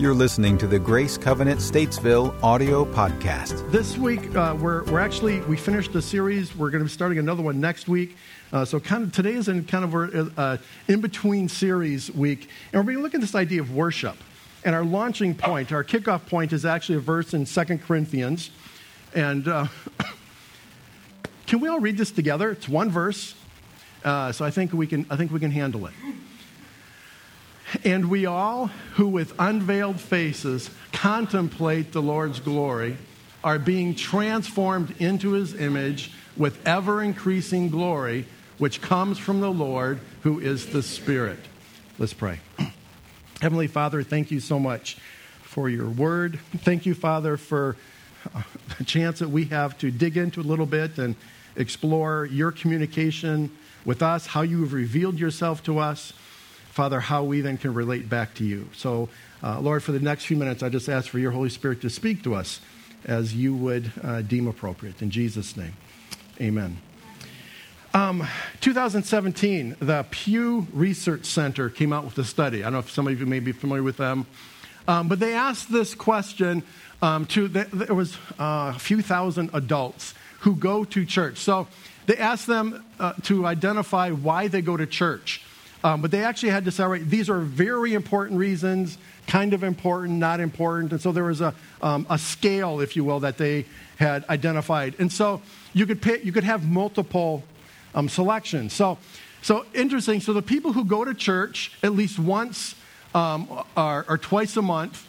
You're listening to the Grace Covenant Statesville audio podcast. This week, uh, we're, we're actually, we finished the series. We're going to be starting another one next week. Uh, so kind of today is in kind of a uh, in-between series week. And we're going to look at this idea of worship. And our launching point, our kickoff point is actually a verse in Second Corinthians. And uh, can we all read this together? It's one verse. Uh, so I think we can, I think we can handle it. And we all who with unveiled faces contemplate the Lord's glory are being transformed into his image with ever increasing glory, which comes from the Lord who is the Spirit. Let's pray. Heavenly Father, thank you so much for your word. Thank you, Father, for uh, the chance that we have to dig into a little bit and explore your communication with us, how you have revealed yourself to us. Father, how we then can relate back to you. So, uh, Lord, for the next few minutes, I just ask for your Holy Spirit to speak to us as you would uh, deem appropriate. In Jesus' name, amen. Um, 2017, the Pew Research Center came out with a study. I don't know if some of you may be familiar with them. Um, but they asked this question um, to, there was uh, a few thousand adults who go to church. So they asked them uh, to identify why they go to church. Um, but they actually had to say, right, these are very important reasons, kind of important, not important. And so there was a, um, a scale, if you will, that they had identified. And so you could, pay, you could have multiple um, selections. So, so interesting. So the people who go to church at least once um, or, or twice a month,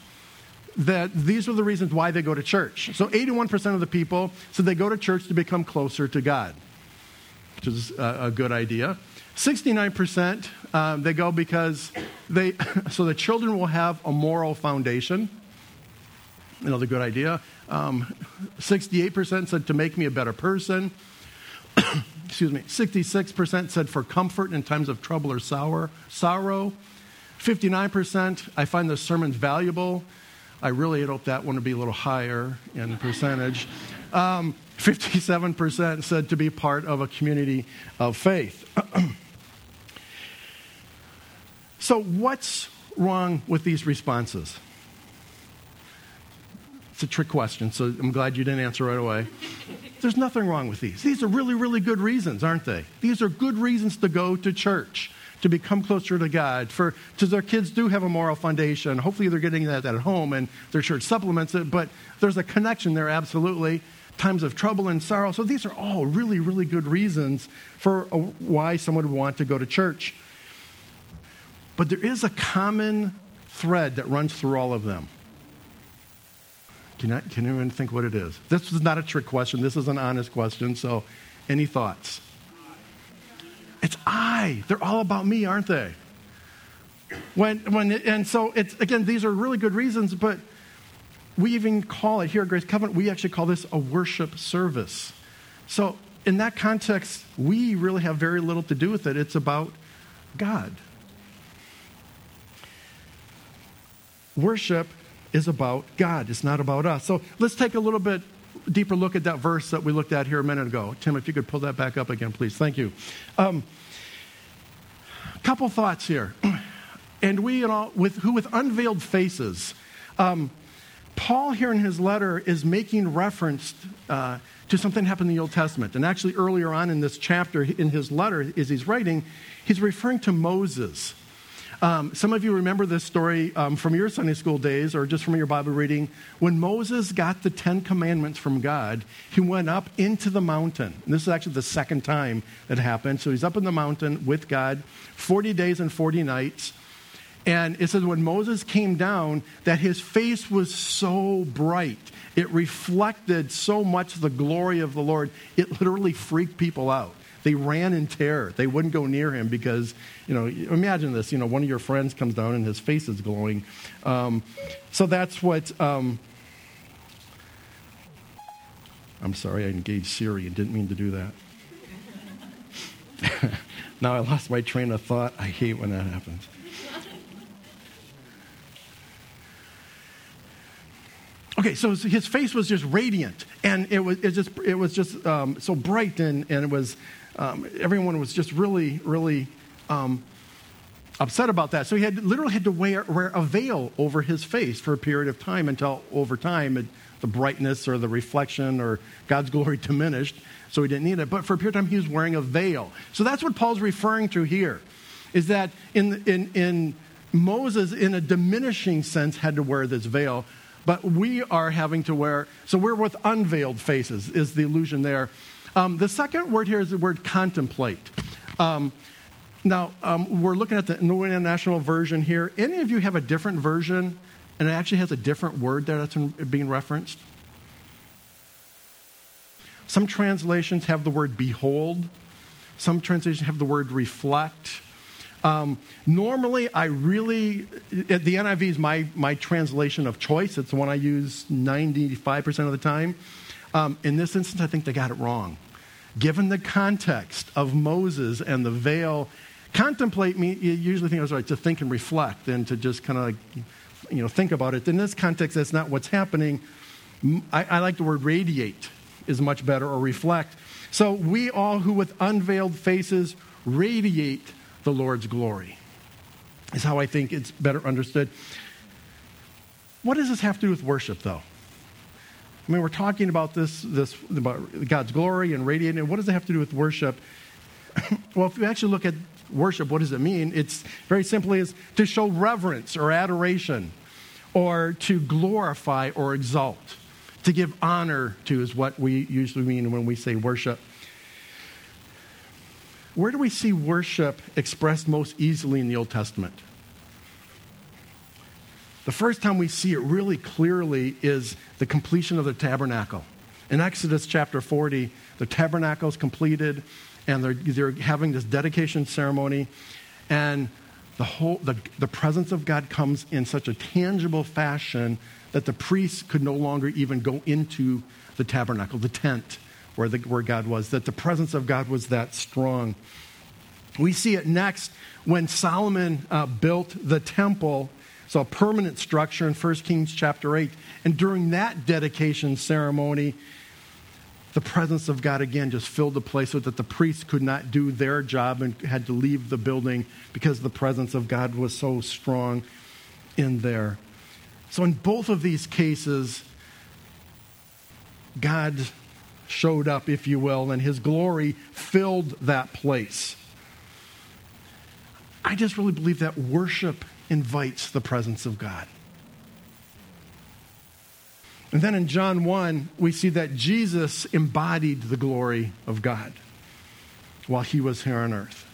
that these are the reasons why they go to church. So 81% of the people said they go to church to become closer to God, which is a, a good idea. 69% um, they go because they, so the children will have a moral foundation. Another good idea. Um, 68% said to make me a better person. Excuse me. 66% said for comfort in times of trouble or sour, sorrow. 59%, I find the sermons valuable. I really hope that one would be a little higher in percentage. Um, 57% said to be part of a community of faith. so, what's wrong with these responses? It's a trick question, so I'm glad you didn't answer right away. There's nothing wrong with these. These are really, really good reasons, aren't they? These are good reasons to go to church, to become closer to God, for because their kids do have a moral foundation. Hopefully, they're getting that at home, and their church supplements it. But there's a connection there, absolutely times of trouble and sorrow. So these are all really, really good reasons for a, why someone would want to go to church. But there is a common thread that runs through all of them. Can, I, can anyone think what it is? This is not a trick question. This is an honest question. So, any thoughts? It's I. They're all about me, aren't they? When, when, and so it's again, these are really good reasons, but we even call it here at Grace Covenant, we actually call this a worship service. So, in that context, we really have very little to do with it. It's about God. Worship is about God, it's not about us. So, let's take a little bit deeper look at that verse that we looked at here a minute ago. Tim, if you could pull that back up again, please. Thank you. Um, couple thoughts here. And we, you know, with, who with unveiled faces, um, Paul, here in his letter, is making reference uh, to something happened in the Old Testament. And actually, earlier on in this chapter, in his letter, as he's writing, he's referring to Moses. Um, some of you remember this story um, from your Sunday school days or just from your Bible reading. When Moses got the Ten Commandments from God, he went up into the mountain. And this is actually the second time that happened. So he's up in the mountain with God 40 days and 40 nights. And it says when Moses came down, that his face was so bright. It reflected so much the glory of the Lord. It literally freaked people out. They ran in terror. They wouldn't go near him because, you know, imagine this. You know, one of your friends comes down and his face is glowing. Um, so that's what. Um, I'm sorry, I engaged Siri and didn't mean to do that. now I lost my train of thought. I hate when that happens. Okay, so his face was just radiant, and it was, it just, it was just um, so bright, and, and it was, um, everyone was just really, really um, upset about that. So he had literally had to wear, wear a veil over his face for a period of time until over time it, the brightness or the reflection or God's glory diminished, so he didn't need it. But for a period of time, he was wearing a veil. So that's what Paul's referring to here, is that in, in, in Moses, in a diminishing sense, had to wear this veil, but we are having to wear, so we're with unveiled faces, is the illusion there. Um, the second word here is the word contemplate. Um, now, um, we're looking at the New International Version here. Any of you have a different version and it actually has a different word there that's being referenced? Some translations have the word behold, some translations have the word reflect. Um, normally, I really, the NIV is my, my translation of choice. It's the one I use 95% of the time. Um, in this instance, I think they got it wrong. Given the context of Moses and the veil Contemplate me, you usually think I was right, to think and reflect and to just kind of like, you know, think about it. In this context, that's not what's happening. I, I like the word radiate is much better, or reflect. So we all who with unveiled faces radiate the Lord's glory, is how I think it's better understood. What does this have to do with worship, though? I mean, we're talking about this, this about God's glory and radiating. What does it have to do with worship? well, if you actually look at worship, what does it mean? It's very simply is to show reverence or adoration or to glorify or exalt. To give honor to is what we usually mean when we say worship. Where do we see worship expressed most easily in the Old Testament? The first time we see it really clearly is the completion of the tabernacle. In Exodus chapter 40, the tabernacle is completed and they're, they're having this dedication ceremony, and the, whole, the, the presence of God comes in such a tangible fashion that the priests could no longer even go into the tabernacle, the tent where, the, where God was, that the presence of God was that strong. We see it next when Solomon uh, built the temple, so a permanent structure in 1 Kings chapter 8. And during that dedication ceremony, the presence of God again just filled the place so that the priests could not do their job and had to leave the building because the presence of God was so strong in there. So, in both of these cases, God showed up, if you will, and his glory filled that place. I just really believe that worship invites the presence of God. And then in John 1, we see that Jesus embodied the glory of God while he was here on earth.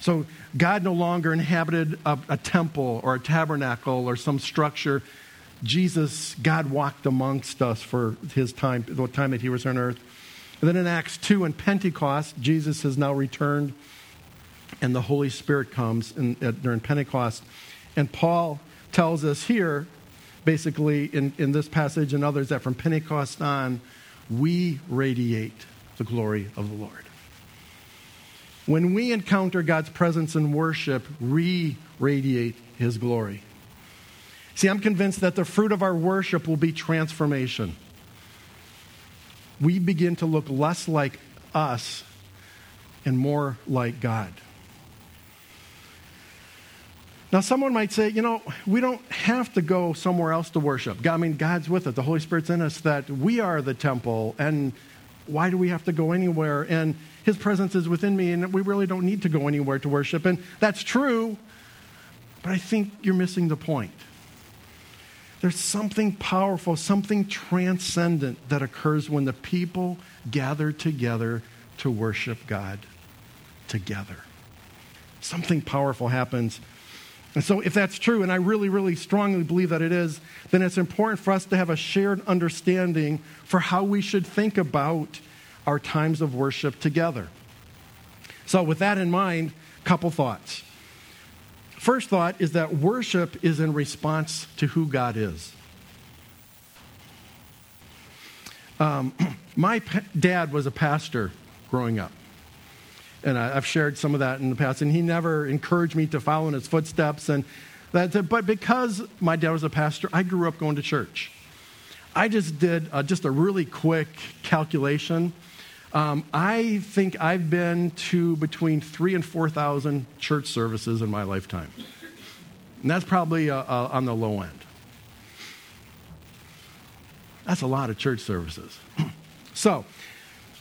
So God no longer inhabited a, a, temple or a tabernacle or some structure. Jesus, God walked amongst us for his time, the time that he was on earth. And then in Acts 2 and Pentecost, Jesus has now returned and the Holy Spirit comes in, during Pentecost. And Paul tells us here basically in, in this passage and others that from Pentecost on, we radiate the glory of the Lord. When we encounter God's presence in worship, we radiate his glory. See, I'm convinced that the fruit of our worship will be transformation. We begin to look less like us and more like God. Now, someone might say, you know, we don't have to go somewhere else to worship. I mean, God's with us. The Holy Spirit's in us, that we are the temple. And why do we have to go anywhere? And His presence is within me, and we really don't need to go anywhere to worship. And that's true, but I think you're missing the point. There's something powerful, something transcendent that occurs when the people gather together to worship God together. Something powerful happens and so, if that's true, and I really, really strongly believe that it is, then it's important for us to have a shared understanding for how we should think about our times of worship together. So, with that in mind, couple thoughts. First thought is that worship is in response to who God is. Um, my pa- dad was a pastor growing up. And I, have shared some of that in the past. And he never encouraged me to follow in his footsteps. And that, but because my dad was a pastor, I grew up going to church. I just did uh, just a really quick calculation. Um, I think I've been to between three and 4,000 church services in my lifetime. And that's probably uh, uh, on the low end. That's a lot of church services. so,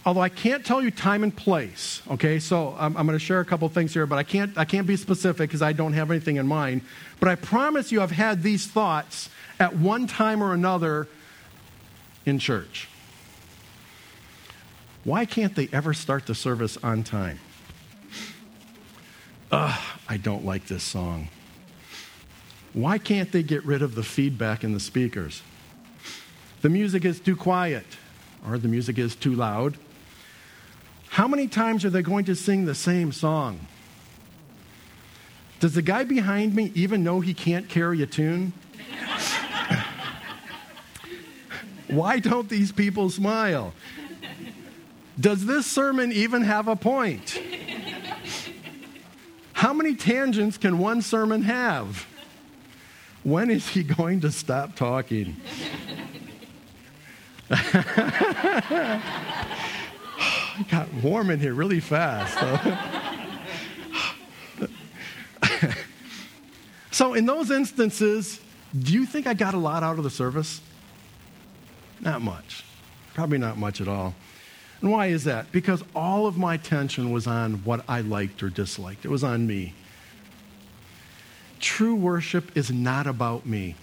although I can't tell you time and place, okay, so I'm, I'm going to share a couple things here, but I can't, I can't be specific because I don't have anything in mind. But I promise you I've had these thoughts at one time or another in church. Why can't they ever start the service on time? Ugh, I don't like this song. Why can't they get rid of the feedback in the speakers? The music is too quiet, or the music is too loud. How many times are they going to sing the same song? Does the guy behind me even know he can't carry a tune? Why don't these people smile? Does this sermon even have a point? How many tangents can one sermon have? When is he going to stop talking? got warm in here really fast. so, in those instances, do you think I got a lot out of the service? Not much. Probably not much at all. And why is that? Because all of my attention was on what I liked or disliked, it was on me. True worship is not about me.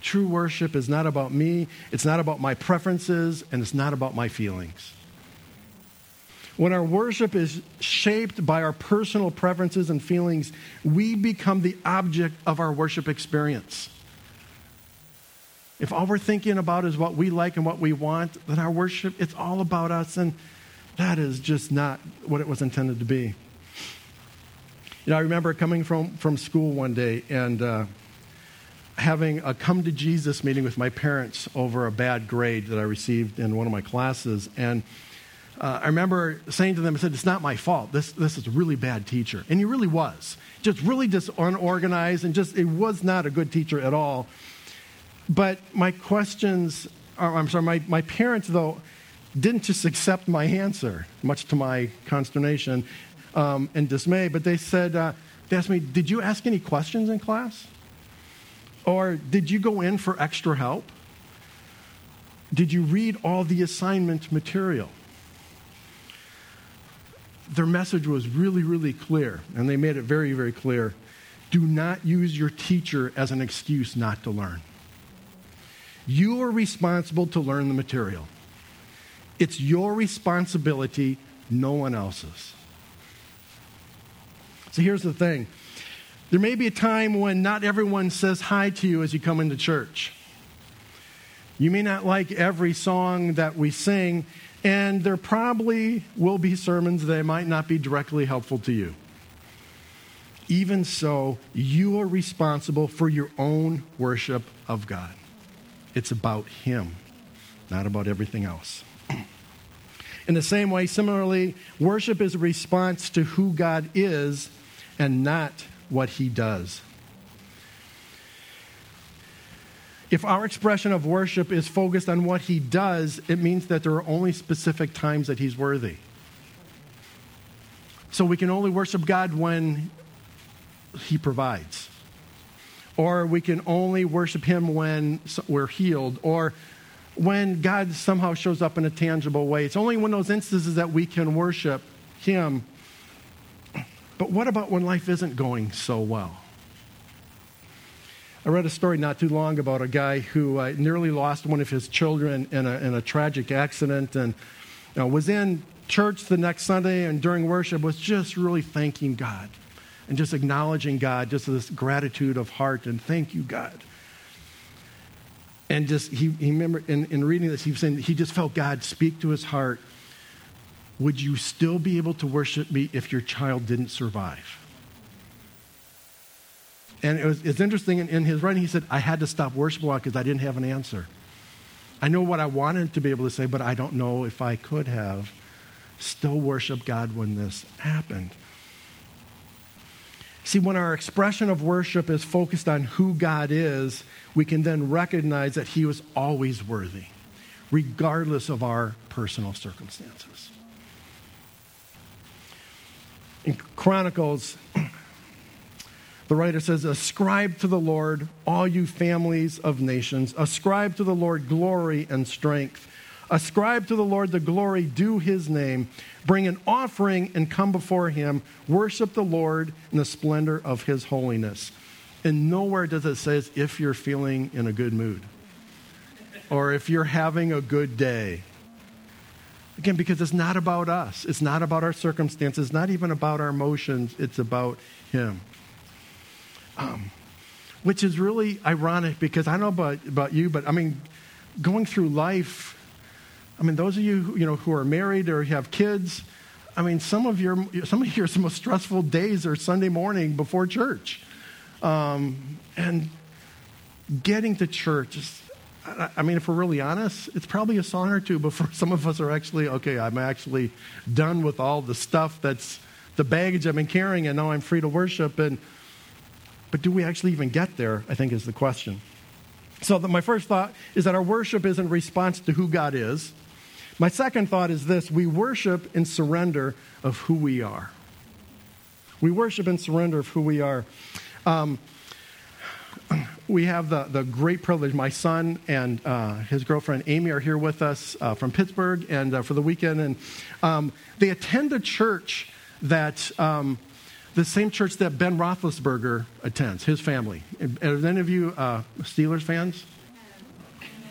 True worship is not about me, it's not about my preferences, and it's not about my feelings. When our worship is shaped by our personal preferences and feelings, we become the object of our worship experience. If all we're thinking about is what we like and what we want, then our worship, it's all about us, and that is just not what it was intended to be. You know, I remember coming from, from school one day and uh, having a come to Jesus meeting with my parents over a bad grade that I received in one of my classes. And uh, I remember saying to them, I said, It's not my fault. This, this is a really bad teacher. And he really was. Just really just unorganized and just, it was not a good teacher at all. But my questions, or, I'm sorry, my, my parents, though, didn't just accept my answer, much to my consternation um, and dismay, but they said, uh, they asked me, Did you ask any questions in class? Or did you go in for extra help? Did you read all the assignment material? Their message was really, really clear, and they made it very, very clear. Do not use your teacher as an excuse not to learn. You are responsible to learn the material. It's your responsibility, no one else's. So here's the thing there may be a time when not everyone says hi to you as you come into church. You may not like every song that we sing, and there probably will be sermons that might not be directly helpful to you. Even so, you are responsible for your own worship of God. It's about Him, not about everything else. In the same way, similarly, worship is a response to who God is and not what He does. If our expression of worship is focused on what He does, it means that there are only specific times that He's worthy. So we can only worship God when He provides or we can only worship Him when we're healed, or when God somehow shows up in a tangible way. It's only in those instances that we can worship Him. But what about when life isn't going so well? I read a story not too long about a guy who uh, nearly lost one of his children in a, in a tragic accident and you know, was in church the next Sunday and during worship was just really thanking God and just acknowledging God, just this gratitude of heart and thank you, God. And just, he, he remembered in, in reading this, he was saying he just felt God speak to his heart. Would you still be able to worship me if your child didn't survive? And it was, it's interesting in, in his writing, he said, I had to stop worshiping because I didn't have an answer. I know what I wanted to be able to say, but I don't know if I could have still worship God when this happened. See, when our expression of worship is focused on who God is, we can then recognize that He was always worthy, regardless of our personal circumstances. In Chronicles, The writer says, Ascribe to the Lord, all you families of nations. Ascribe to the Lord glory and strength. Ascribe to the Lord the glory due his name. Bring an offering and come before him. Worship the Lord in the splendor of his holiness. And nowhere does it say if you're feeling in a good mood or if you're having a good day. Again, because it's not about us, it's not about our circumstances, it's not even about our emotions, it's about him. Um, which is really ironic because I don't know about, about you, but I mean, going through life, I mean, those of you, you know, who are married or have kids, I mean, some of your some of your most stressful days are Sunday morning before church, um, and getting to church. Is, I mean, if we're really honest, it's probably a song or two before some of us are actually okay. I'm actually done with all the stuff that's the baggage I've been carrying, and now I'm free to worship. And but do we actually even get there? I think is the question. So, the, my first thought is that our worship is in response to who God is. My second thought is this we worship in surrender of who we are. We worship in surrender of who we are. Um, we have the, the great privilege. My son and uh, his girlfriend Amy are here with us uh, from Pittsburgh and uh, for the weekend, and um, they attend a church that um, the same church that Ben Roethlisberger attends. His family. Are any of you uh, Steelers fans?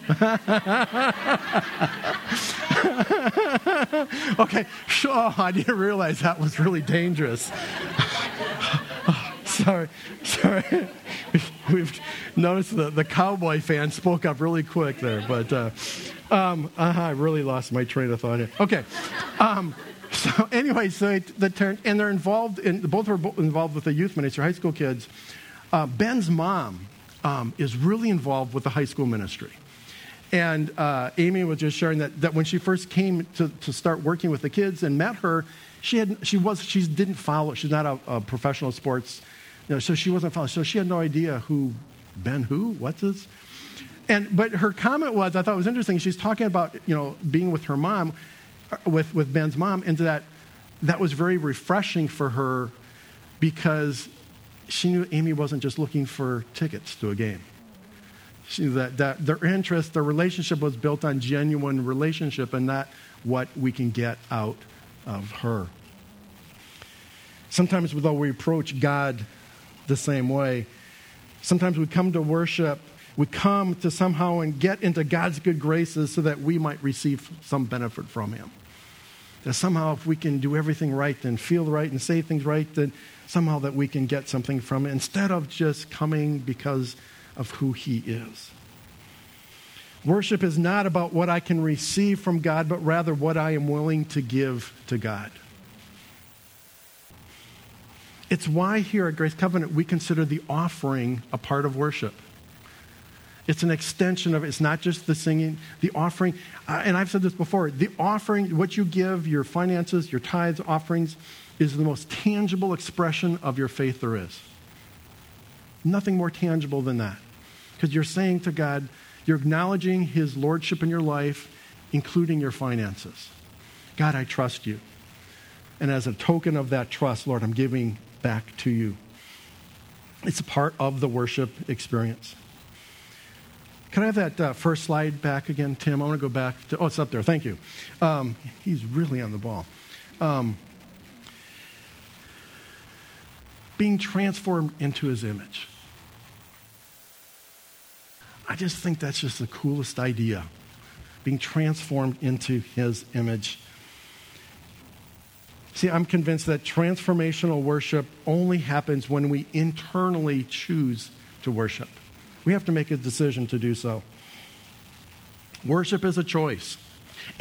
okay. Oh, I didn't realize that was really dangerous. sorry. Sorry. We've noticed the, the cowboy fan spoke up really quick there, but uh, um, uh, I really lost my train of thought here. Okay. Um, so anyway, so the turn, and they're involved in, both are involved with the youth ministry, high school kids. Uh, Ben's mom um, is really involved with the high school ministry. And uh, Amy was just sharing that, that when she first came to, to start working with the kids and met her, she, had, she, was, she didn't follow, she's not a, a professional sports, you know, so she wasn't following. So she had no idea who, Ben who, what's this? And, but her comment was, I thought it was interesting, she's talking about, you know, being with her mom, Uh, with, with Ben's mom, and that that was very refreshing for her because she knew Amy wasn't just looking for tickets to a game she that, that their interest, their relationship was built on genuine relationship and not what we can get out of her. Sometimes, though, we approach God the same way. Sometimes we come to worship, we come to somehow and get into God's good graces so that we might receive some benefit from Him. That somehow, if we can do everything right and feel right and say things right, then somehow that we can get something from it instead of just coming because of who He is. Worship is not about what I can receive from God, but rather what I am willing to give to God. It's why here at Grace Covenant we consider the offering a part of worship. It's an extension of it. It's not just the singing, the offering. Uh, and I've said this before the offering, what you give, your finances, your tithes, offerings, is the most tangible expression of your faith there is. Nothing more tangible than that. Because you're saying to God, you're acknowledging His lordship in your life, including your finances. God, I trust you. And as a token of that trust, Lord, I'm giving back to you. It's a part of the worship experience. Can I have that uh, first slide back again, Tim? I want to go back to, oh, it's up there. Thank you. Um, he's really on the ball. Um, being transformed into his image. I just think that's just the coolest idea. Being transformed into his image. See, I'm convinced that transformational worship only happens when we internally choose to worship. We have to make a decision to do so. Worship is a choice.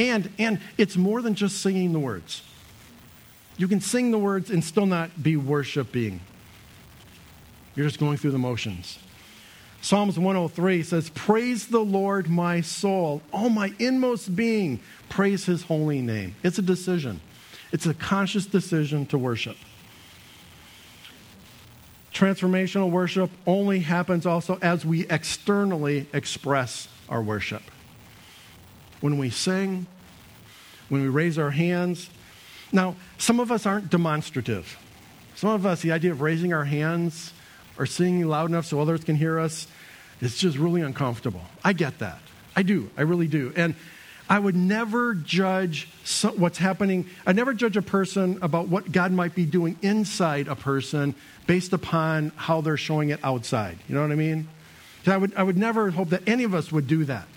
And, and it's more than just singing the words. You can sing the words and still not be worshiping. You're just going through the motions. Psalms 103 says, Praise the Lord, my soul, all my inmost being, praise his holy name. It's a decision, it's a conscious decision to worship. Transformational worship only happens also as we externally express our worship. When we sing, when we raise our hands. Now, some of us aren't demonstrative. Some of us, the idea of raising our hands or singing loud enough so others can hear us, it's just really uncomfortable. I get that. I do. I really do. And I would never judge what's happening. I never judge a person about what God might be doing inside a person based upon how they're showing it outside. You know what I mean? I would, I would never hope that any of us would do that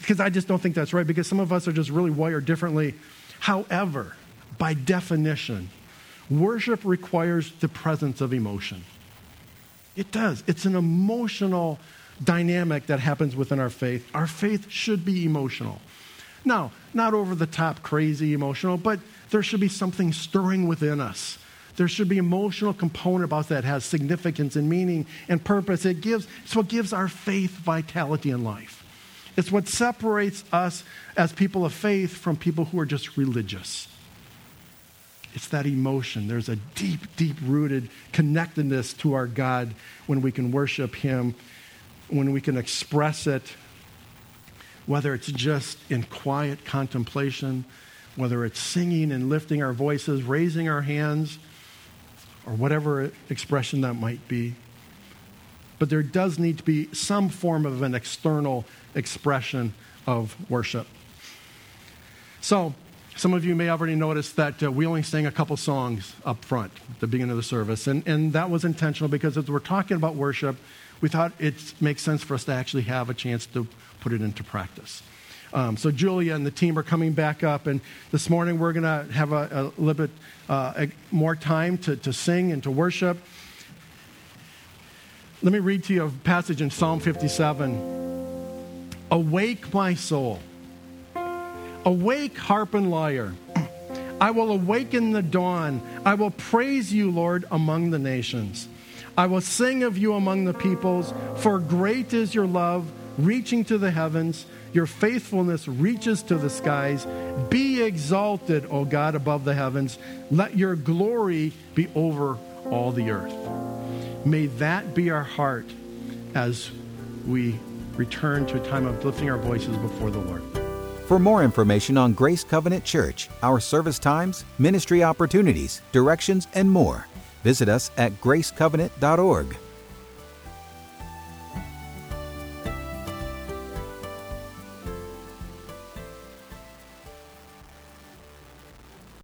because I just don't think that's right because some of us are just really wired differently. However, by definition, worship requires the presence of emotion. It does. It's an emotional dynamic that happens within our faith. Our faith should be emotional. Now, not over the top, crazy emotional, but there should be something stirring within us. There should be emotional component about that has significance and meaning and purpose. It gives, it's what gives our faith vitality in life. It's what separates us as people of faith from people who are just religious. It's that emotion. There's a deep, deep rooted connectedness to our God when we can worship Him, when we can express it, whether it's just in quiet contemplation, whether it's singing and lifting our voices, raising our hands, or whatever expression that might be. But there does need to be some form of an external expression of worship. So, some of you may already notice that uh, we only sang a couple songs up front at the beginning of the service, and, and that was intentional because as we're talking about worship, we thought it makes sense for us to actually have a chance to put it into practice. Um, so Julia and the team are coming back up, and this morning we're going to have a, a, little bit uh, more time to, to sing and to worship. Let me read to you a passage in Psalm 57. Awake, my soul. Awake, harp and lyre. I will awaken the dawn. I will praise you, Lord, among the nations. I will sing of you among the peoples, for great is your love, reaching to the heavens. Your faithfulness reaches to the skies. Be exalted, O God, above the heavens. Let your glory be over all the earth. May that be our heart as we return to a time of lifting our voices before the Lord. For more information on Grace Covenant Church, our service times, ministry opportunities, directions, and more, visit us at gracecovenant.org.